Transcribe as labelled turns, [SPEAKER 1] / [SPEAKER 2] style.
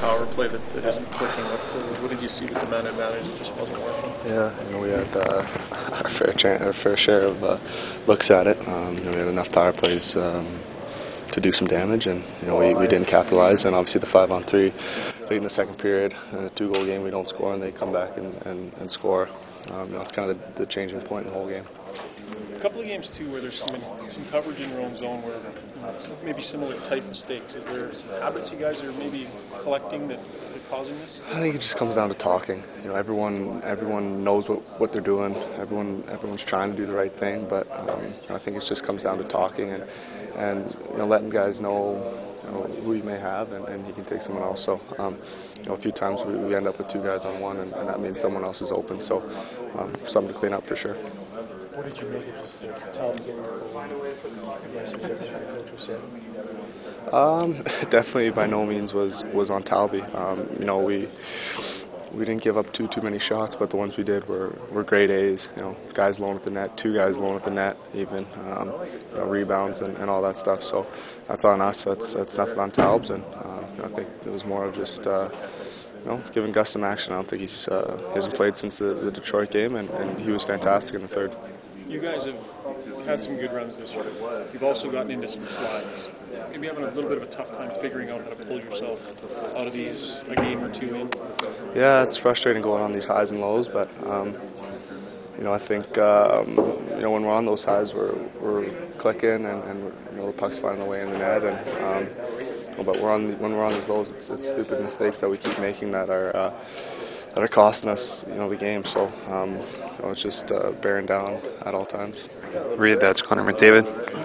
[SPEAKER 1] power play that, that isn't clicking. What, uh, what did you see with the man advantage that just wasn't working?
[SPEAKER 2] Yeah, you know, we had uh, our fair, our fair share of uh, looks at it. Um, you know, we had enough power plays um, to do some damage, and you know, we, we didn't capitalize. And obviously, the five on three late in the second period, in a two goal game, we don't score, and they come back and, and, and score. Um, you know, it's kind of the, the changing point in the whole game.
[SPEAKER 1] A couple of games too where there's some some coverage in your own zone where maybe similar type mistakes. Is there habits you guys are maybe collecting that are causing this?
[SPEAKER 2] I think it just comes down to talking. You know, everyone everyone knows what, what they're doing. Everyone everyone's trying to do the right thing, but um, I think it just comes down to talking and and you know letting guys know, know who you may have and, and he can take someone else. So um, you know a few times we, we end up with two guys on one and, and that means someone else is open. So um, something to clean up for sure.
[SPEAKER 3] What did you make of just Tom getting the was saying?
[SPEAKER 2] Um, definitely, by no means was was on Talby. Um, you know, we we didn't give up too too many shots, but the ones we did were were great A's. You know, guys alone at the net, two guys alone at the net, even um, you know, rebounds and, and all that stuff. So that's on us. That's that's nothing on Talbs, and uh, know, I think it was more of just. Uh, you know, giving Gus some action. I don't think he's uh, he hasn't played since the, the Detroit game, and, and he was fantastic in the third.
[SPEAKER 1] You guys have had some good runs this year. You've also gotten into some slides. Maybe having a little bit of a tough time figuring out how to pull yourself out of these a game or two in.
[SPEAKER 2] Yeah, it's frustrating going on these highs and lows, but um, you know, I think um, you know when we're on those highs, we're we're clicking and, and you know the puck's finding the way in the net, and um, but we're on when we're on these lows, it's, it's stupid mistakes that we keep making that are uh, that are costing us you know the game. So um, you know, it's just uh, bearing down at all times.
[SPEAKER 4] Read that's Connor McDavid.